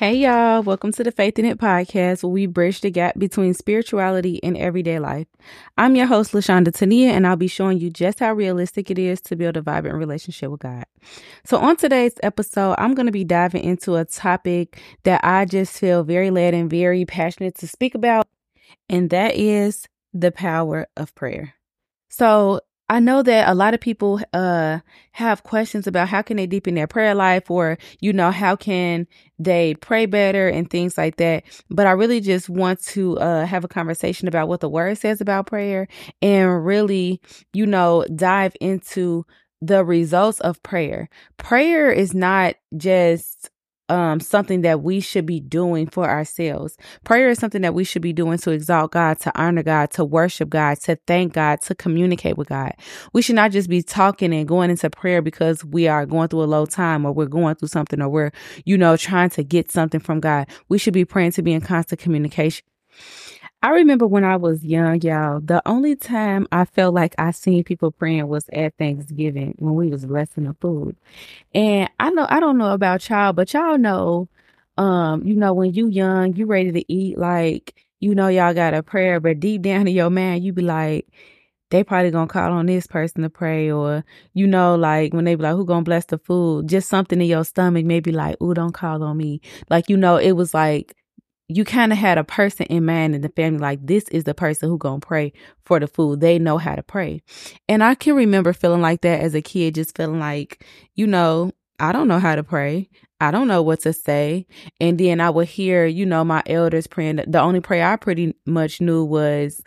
Hey y'all, welcome to the Faith in It podcast where we bridge the gap between spirituality and everyday life. I'm your host, LeShawnda Tonia, and I'll be showing you just how realistic it is to build a vibrant relationship with God. So on today's episode, I'm going to be diving into a topic that I just feel very led and very passionate to speak about, and that is the power of prayer. So I know that a lot of people uh have questions about how can they deepen their prayer life or you know how can they pray better and things like that. But I really just want to uh have a conversation about what the word says about prayer and really, you know, dive into the results of prayer. Prayer is not just um, something that we should be doing for ourselves. Prayer is something that we should be doing to exalt God, to honor God, to worship God, to thank God, to communicate with God. We should not just be talking and going into prayer because we are going through a low time or we're going through something or we're, you know, trying to get something from God. We should be praying to be in constant communication. I remember when I was young, y'all, the only time I felt like I seen people praying was at Thanksgiving when we was blessing the food. And I know I don't know about y'all, but y'all know, um, you know, when you young, you ready to eat, like, you know, y'all got a prayer, but deep down in your mind, you be like, they probably gonna call on this person to pray, or you know, like when they be like, "Who gonna bless the food?" Just something in your stomach, maybe like, "Oh, don't call on me." Like you know, it was like you kind of had a person in mind in the family like this is the person who gonna pray for the food. They know how to pray. And i can remember feeling like that as a kid just feeling like you know i don't know how to pray. I don't know what to say. And then i would hear you know my elders praying. The only prayer i pretty much knew was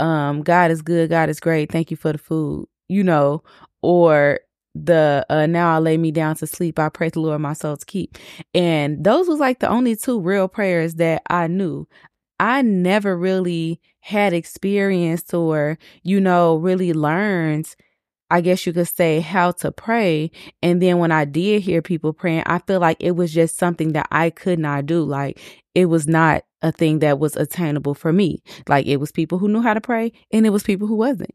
um god is good god is great thank you for the food you know or the uh now I lay me down to sleep. I pray the Lord my soul to keep. And those was like the only two real prayers that I knew. I never really had experienced or, you know, really learned I guess you could say how to pray. And then when I did hear people praying, I feel like it was just something that I could not do. Like it was not a thing that was attainable for me. Like it was people who knew how to pray and it was people who wasn't.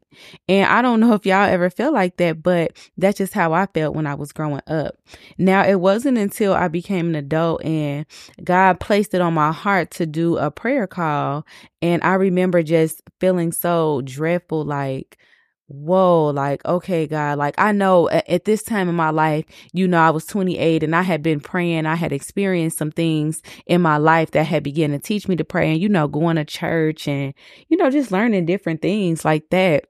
And I don't know if y'all ever feel like that, but that's just how I felt when I was growing up. Now it wasn't until I became an adult and God placed it on my heart to do a prayer call. And I remember just feeling so dreadful, like, whoa, like, okay, God, like I know at, this time in my life, you know, I was 28 and I had been praying. I had experienced some things in my life that had begun to teach me to pray and, you know, going to church and, you know, just learning different things like that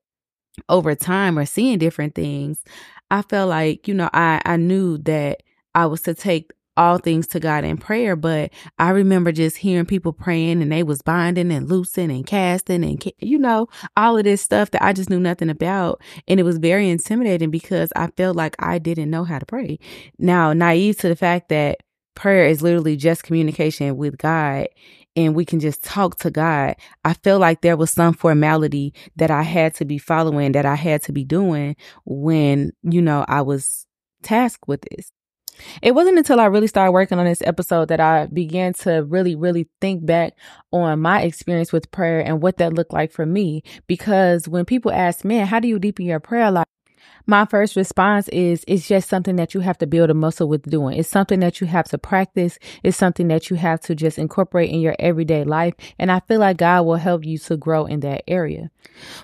over time or seeing different things. I felt like, you know, I, I knew that I was to take all things to God in prayer, but I remember just hearing people praying and they was binding and loosing and casting and, you know, all of this stuff that I just knew nothing about. And it was very intimidating because I felt like I didn't know how to pray. Now, naive to the fact that prayer is literally just communication with God and we can just talk to God. I feel like there was some formality that I had to be following, that I had to be doing when, you know, I was tasked with this. It wasn't until I really started working on this episode that I began to really, really think back on my experience with prayer and what that looked like for me. Because when people ask, man, how do you deepen your prayer life? My first response is it's just something that you have to build a muscle with doing. It's something that you have to practice. It's something that you have to just incorporate in your everyday life. And I feel like God will help you to grow in that area.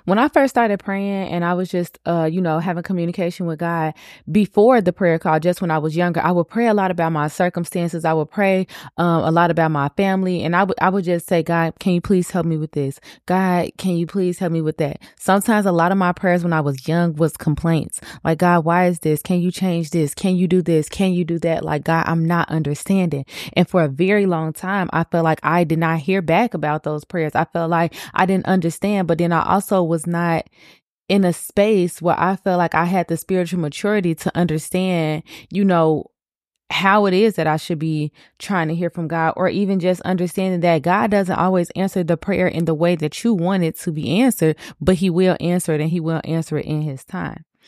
When I first started praying and I was just, uh, you know, having communication with God before the prayer call, just when I was younger, I would pray a lot about my circumstances. I would pray um, a lot about my family. And I would, I would just say, God, can you please help me with this? God, can you please help me with that? Sometimes a lot of my prayers when I was young was complaints Like, God, why is this? Can you change this? Can you do this? Can you do that? Like, God, I'm not understanding. And for a very long time, I felt like I did not hear back about those prayers. I felt like I didn't understand, but then I also was not in a space where I felt like I had the spiritual maturity to understand, you know, how it is that I should be trying to hear from God, or even just understanding that God doesn't always answer the prayer in the way that you want it to be answered, but He will answer it and He will answer it in His time.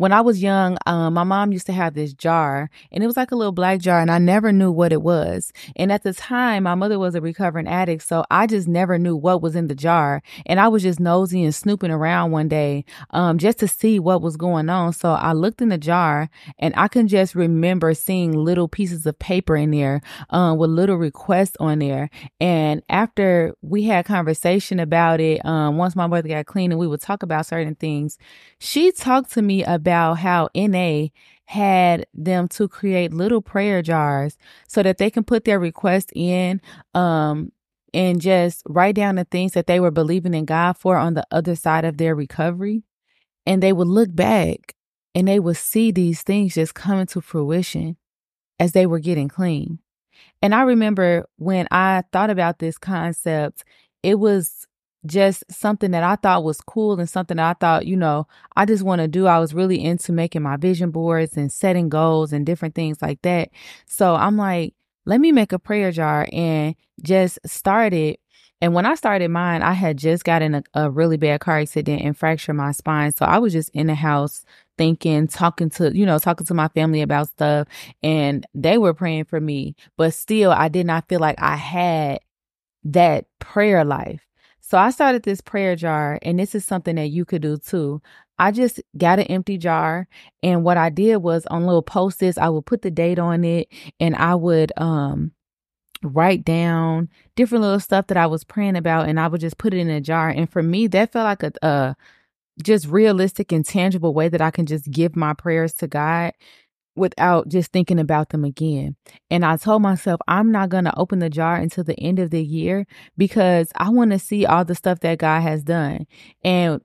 when I was young, um, my mom used to have this jar and it was like a little black jar and I never knew what it was. And at the time, my mother was a recovering addict. So I just never knew what was in the jar. And I was just nosy and snooping around one day, um, just to see what was going on. So I looked in the jar and I can just remember seeing little pieces of paper in there, um, with little requests on there. And after we had conversation about it, um, once my mother got clean and we would talk about certain things, she talked to me about about how NA had them to create little prayer jars so that they can put their request in um and just write down the things that they were believing in God for on the other side of their recovery. And they would look back and they would see these things just coming to fruition as they were getting clean. And I remember when I thought about this concept, it was just something that I thought was cool and something that I thought, you know, I just want to do. I was really into making my vision boards and setting goals and different things like that. So I'm like, let me make a prayer jar and just started. And when I started mine, I had just gotten a, a really bad car accident and fractured my spine. So I was just in the house thinking, talking to, you know, talking to my family about stuff and they were praying for me. But still, I did not feel like I had that prayer life. So I started this prayer jar, and this is something that you could do too. I just got an empty jar, and what I did was on little post-its, I would put the date on it, and I would um write down different little stuff that I was praying about, and I would just put it in a jar. And for me, that felt like a, a just realistic and tangible way that I can just give my prayers to God without just thinking about them again. And I told myself, I'm not going to open the jar until the end of the year because I want to see all the stuff that God has done. And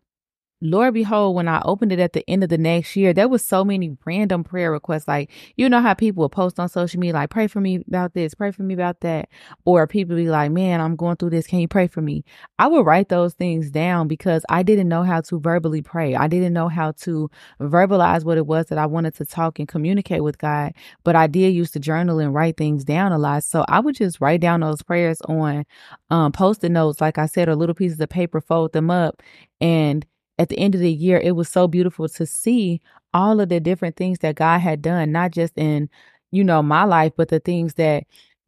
Lord behold, when I opened it at the end of the next year, there was so many random prayer requests. Like, you know how people will post on social media, like, pray for me about this, pray for me about that. Or people be like, man, I'm going through this. Can you pray for me? I would write those things down because I didn't know how to verbally pray. I didn't know how to verbalize what it was that I wanted to talk and communicate with God. But I did use to journal and write things down a lot. So I would just write down those prayers on um, post-it notes, like I said, or little pieces of paper, fold them up and at the end of the year, it was so beautiful to see all of the different things that God had done, not just in, you know, my life, but the things that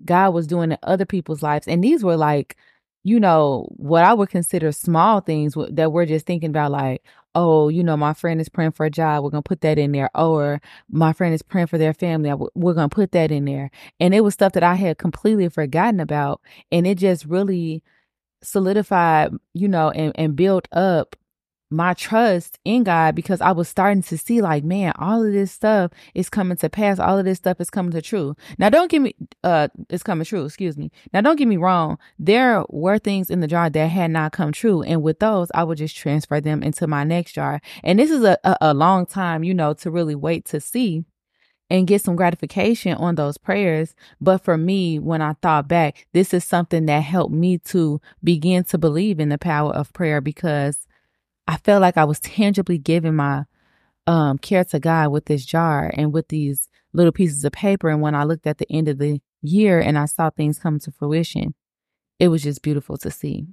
God was doing in other people's lives. And these were like, you know, what I would consider small things that we're just thinking about, like, oh, you know, my friend is praying for a job. We're going to put that in there. Or my friend is praying for their family. We're going to put that in there. And it was stuff that I had completely forgotten about. And it just really solidified, you know, and, and built up my trust in God because I was starting to see like, man, all of this stuff is coming to pass. All of this stuff is coming to true. Now, don't get me, uh, it's coming true. Excuse me. Now, don't get me wrong. There were things in the jar that had not come true. And with those, I would just transfer them into my next jar. And this is a, a, a long time, you know, to really wait to see and get some gratification on those prayers. But for me, when I thought back, this is something that helped me to begin to believe in the power of prayer because I felt like I was tangibly giving my um, care to God with this jar and with these little pieces of paper. And when I looked at the end of the year and I saw things come to fruition, it was just beautiful to see.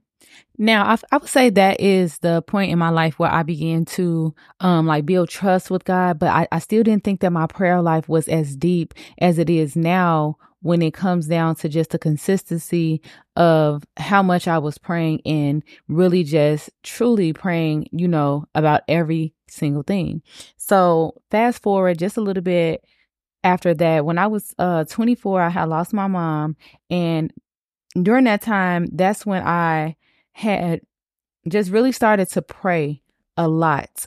Now, I, I would say that is the point in my life where I began to um like build trust with God, but I, I still didn't think that my prayer life was as deep as it is now when it comes down to just the consistency of how much I was praying and really just truly praying, you know, about every single thing. So fast forward just a little bit after that, when I was uh 24, I had lost my mom. And during that time, that's when I had just really started to pray a lot.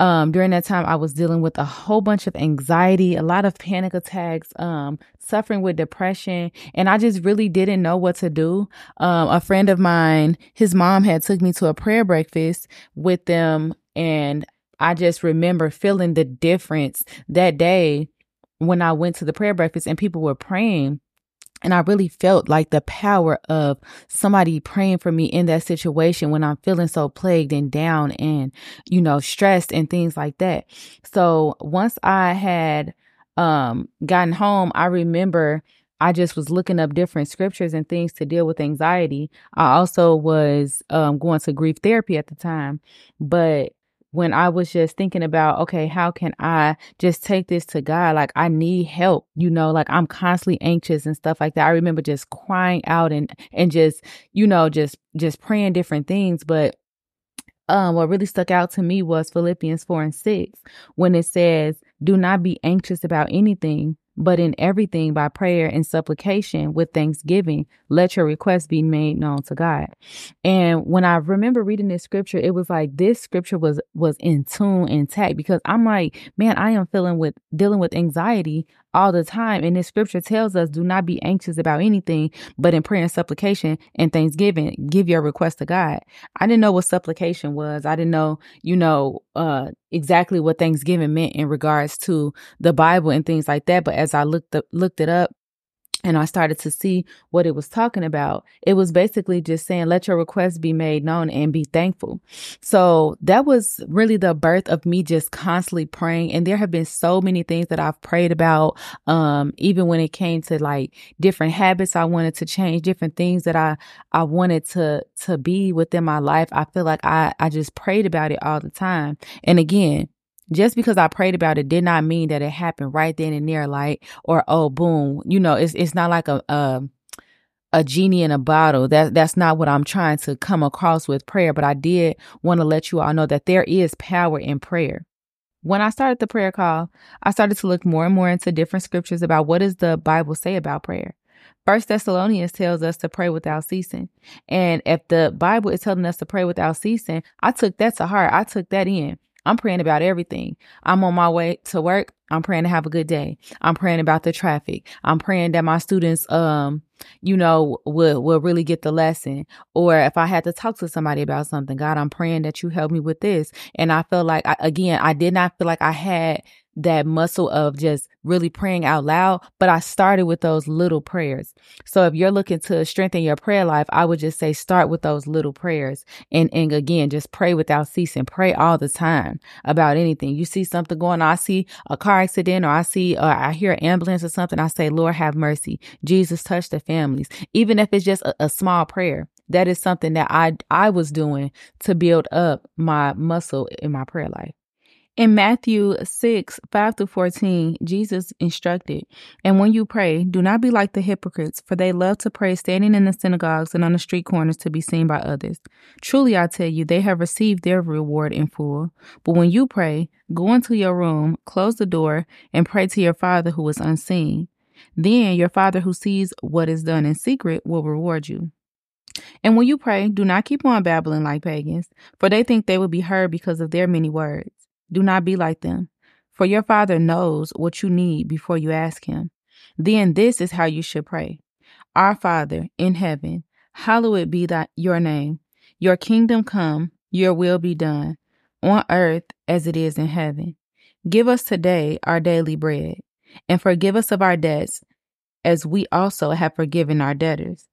Um, during that time, I was dealing with a whole bunch of anxiety, a lot of panic attacks, um, suffering with depression, and I just really didn't know what to do. Um, a friend of mine, his mom had took me to a prayer breakfast with them, and I just remember feeling the difference that day when I went to the prayer breakfast and people were praying and I really felt like the power of somebody praying for me in that situation when I'm feeling so plagued and down and, you know, stressed and things like that. So once I had um gotten home, I remember I just was looking up different scriptures and things to deal with anxiety. I also was um going to grief therapy at the time, but when I was just thinking about, okay, how can I just take this to God? Like I need help, you know, like I'm constantly anxious and stuff like that. I remember just crying out and and just, you know, just just praying different things. But um, what really stuck out to me was Philippians 4 and 6, when it says, Do not be anxious about anything, but in everything by prayer and supplication with thanksgiving, let your requests be made known to God. And when I remember reading this scripture, it was like this scripture was was in tune intact because I'm like, man, I am feeling with dealing with anxiety all the time. And this scripture tells us, do not be anxious about anything, but in prayer and supplication and thanksgiving, give your request to God. I didn't know what supplication was. I didn't know, you know, uh, exactly what thanksgiving meant in regards to the Bible and things like that. But as I looked up, looked it up, and I started to see what it was talking about. It was basically just saying, let your requests be made known and be thankful. So that was really the birth of me just constantly praying. And there have been so many things that I've prayed about. Um, even when it came to like different habits I wanted to change, different things that I, I wanted to, to be within my life. I feel like I, I just prayed about it all the time. And again, just because I prayed about it did not mean that it happened right then and there, like, or oh, boom. You know, it's it's not like a a, a genie in a bottle. That that's not what I'm trying to come across with prayer. But I did want to let you all know that there is power in prayer. When I started the prayer call, I started to look more and more into different scriptures about what does the Bible say about prayer. First Thessalonians tells us to pray without ceasing. And if the Bible is telling us to pray without ceasing, I took that to heart. I took that in. I'm praying about everything. I'm on my way to work. I'm praying to have a good day. I'm praying about the traffic. I'm praying that my students, um, you know, will, will really get the lesson. Or if I had to talk to somebody about something, God, I'm praying that you help me with this. And I felt like, I, again, I did not feel like I had that muscle of just really praying out loud, but I started with those little prayers. So if you're looking to strengthen your prayer life, I would just say start with those little prayers. And and again, just pray without ceasing. Pray all the time about anything. You see something going on, I see a car accident or I see or I hear an ambulance or something, I say, Lord have mercy. Jesus touch the families. Even if it's just a, a small prayer. That is something that I I was doing to build up my muscle in my prayer life. In Matthew 6, 5 through 14, Jesus instructed, And when you pray, do not be like the hypocrites, for they love to pray standing in the synagogues and on the street corners to be seen by others. Truly, I tell you, they have received their reward in full. But when you pray, go into your room, close the door, and pray to your Father who is unseen. Then your Father who sees what is done in secret will reward you. And when you pray, do not keep on babbling like pagans, for they think they will be heard because of their many words. Do not be like them, for your Father knows what you need before you ask Him. Then this is how you should pray Our Father in heaven, hallowed be thy, your name. Your kingdom come, your will be done, on earth as it is in heaven. Give us today our daily bread, and forgive us of our debts, as we also have forgiven our debtors.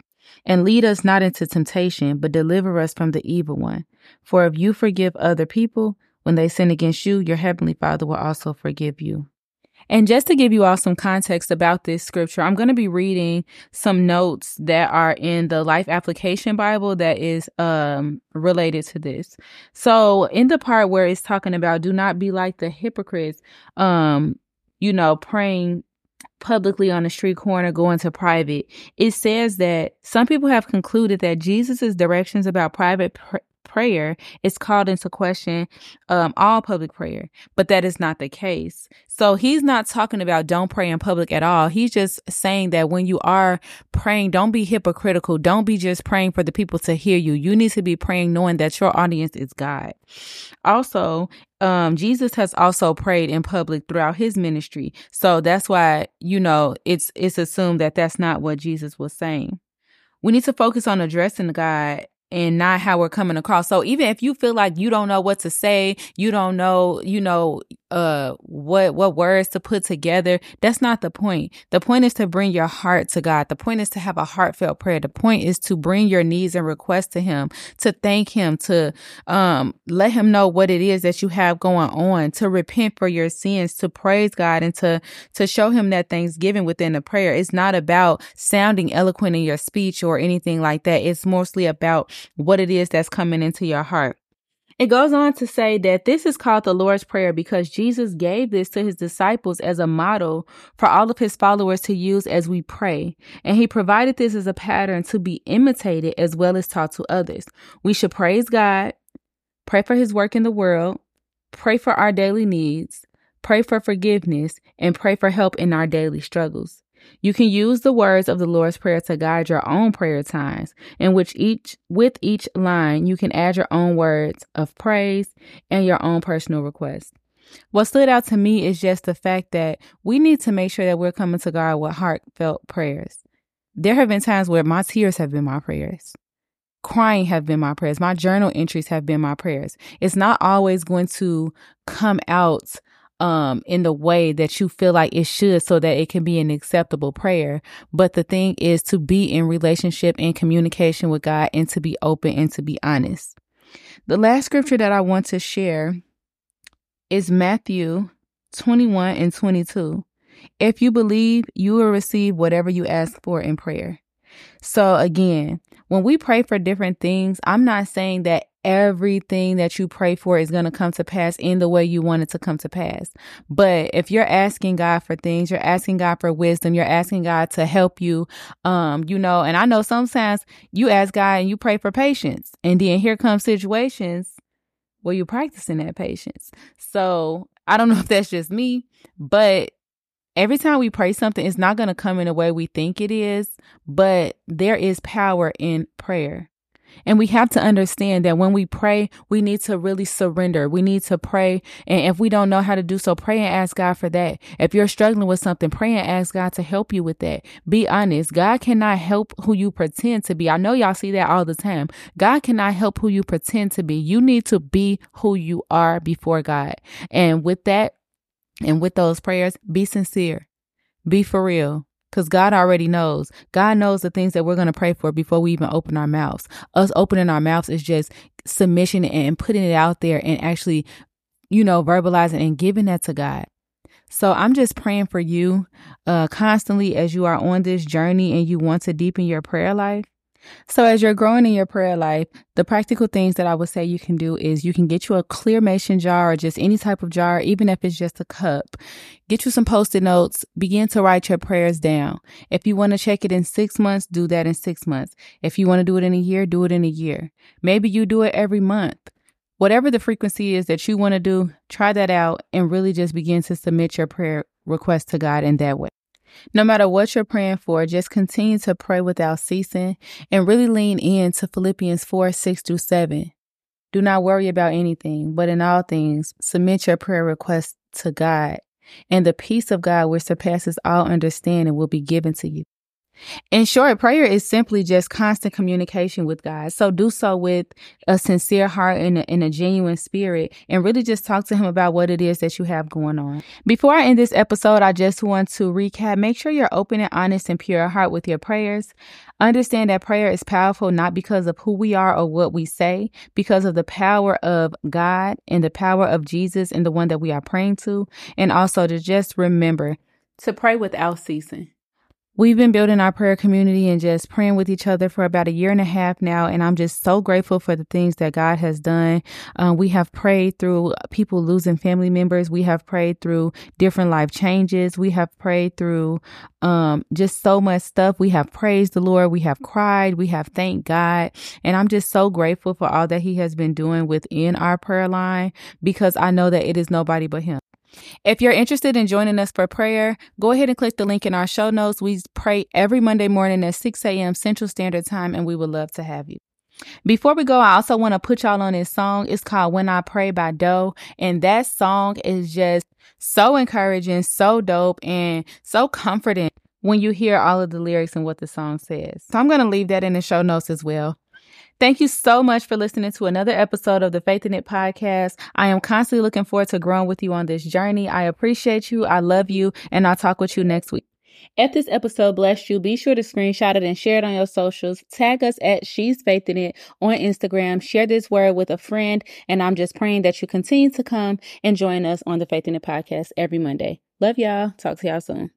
And lead us not into temptation, but deliver us from the evil one. For if you forgive other people, when they sin against you, your heavenly Father will also forgive you. And just to give you all some context about this scripture, I'm going to be reading some notes that are in the Life Application Bible that is um, related to this. So, in the part where it's talking about do not be like the hypocrites, um, you know, praying publicly on the street corner, going to private, it says that some people have concluded that Jesus' directions about private pr- prayer is called into question um, all public prayer, but that is not the case. So he's not talking about don't pray in public at all. He's just saying that when you are praying, don't be hypocritical. Don't be just praying for the people to hear you. You need to be praying knowing that your audience is God. Also, um, Jesus has also prayed in public throughout his ministry. So that's why, you know, it's, it's assumed that that's not what Jesus was saying. We need to focus on addressing God and not how we're coming across. So even if you feel like you don't know what to say, you don't know, you know, uh what what words to put together that's not the point. The point is to bring your heart to god. The point is to have a heartfelt prayer. The point is to bring your needs and requests to him to thank him to um let him know what it is that you have going on to repent for your sins to praise god and to to show him that thanksgiving within the prayer. It's not about sounding eloquent in your speech or anything like that. It's mostly about what it is that's coming into your heart It goes on to say that this is called the Lord's Prayer because Jesus gave this to his disciples as a model for all of his followers to use as we pray. And he provided this as a pattern to be imitated as well as taught to others. We should praise God, pray for his work in the world, pray for our daily needs, pray for forgiveness, and pray for help in our daily struggles. You can use the words of the Lord's Prayer to guide your own prayer times, in which each with each line you can add your own words of praise and your own personal request. What stood out to me is just the fact that we need to make sure that we're coming to God with heartfelt prayers. There have been times where my tears have been my prayers. Crying have been my prayers. My journal entries have been my prayers. It's not always going to come out um, in the way that you feel like it should so that it can be an acceptable prayer. But the thing is to be in relationship and communication with God and to be open and to be honest. The last scripture that I want to share is Matthew 21 and 22. If you believe, you will receive whatever you ask for in prayer. So again, when we pray for different things, I'm not saying that everything that you pray for is going to come to pass in the way you want it to come to pass. But if you're asking God for things, you're asking God for wisdom, you're asking God to help you, um, you know, and I know sometimes you ask God and you pray for patience and then here comes situations where you're practicing that patience. So I don't know if that's just me, but every time we pray something, it's not going to come in the way we think it is, but there is power in prayer. And we have to understand that when we pray, we need to really surrender. We need to pray. And if we don't know how to do so, pray and ask God for that. If you're struggling with something, pray and ask God to help you with that. Be honest. God cannot help who you pretend to be. I know y'all see that all the time. God cannot help who you pretend to be. You need to be who you are before God. And with that, and with those prayers, be sincere, be for real. Because God already knows. God knows the things that we're going to pray for before we even open our mouths. Us opening our mouths is just submission and putting it out there and actually, you know, verbalizing and giving that to God. So I'm just praying for you uh, constantly as you are on this journey and you want to deepen your prayer life. So, as you're growing in your prayer life, the practical things that I would say you can do is you can get you a clear mason jar or just any type of jar, even if it's just a cup. Get you some post it notes, begin to write your prayers down. If you want to check it in six months, do that in six months. If you want to do it in a year, do it in a year. Maybe you do it every month. Whatever the frequency is that you want to do, try that out and really just begin to submit your prayer request to God in that way. No matter what you're praying for, just continue to pray without ceasing and really lean in to Philippians 4 6 through 7. Do not worry about anything, but in all things, submit your prayer requests to God, and the peace of God, which surpasses all understanding, will be given to you. In short, prayer is simply just constant communication with God. So do so with a sincere heart and a, and a, genuine spirit and really just talk to him about what it is that you have going on. Before I end this episode, I just want to recap. Make sure you're open and honest and pure heart with your prayers. Understand that prayer is powerful not because of who we are or what we say, because of the power of God and the power of Jesus and the one that we are praying to. And also to just remember to pray without ceasing. We've been building our prayer community and just praying with each other for about a year and a half now. And I'm just so grateful for the things that God has done. Um, we have prayed through people losing family members. We have prayed through different life changes. We have prayed through um, just so much stuff. We have praised the Lord. We have cried. We have thanked God. And I'm just so grateful for all that He has been doing within our prayer line because I know that it is nobody but Him. If you're interested in joining us for prayer, go ahead and click the link in our show notes. We pray every Monday morning at 6 a.m. Central Standard Time, and we would love to have you. Before we go, I also want to put y'all on this song. It's called When I Pray by Doe. And that song is just so encouraging, so dope, and so comforting when you hear all of the lyrics and what the song says. So I'm going to leave that in the show notes as well. Thank you so much for listening to another episode of the Faith in It podcast. I am constantly looking forward to growing with you on this journey. I appreciate you. I love you, and I'll talk with you next week. If this episode blessed you, be sure to screenshot it and share it on your socials. Tag us at She's Faith in It on Instagram. Share this word with a friend. And I'm just praying that you continue to come and join us on the Faith in It podcast every Monday. Love y'all. Talk to y'all soon.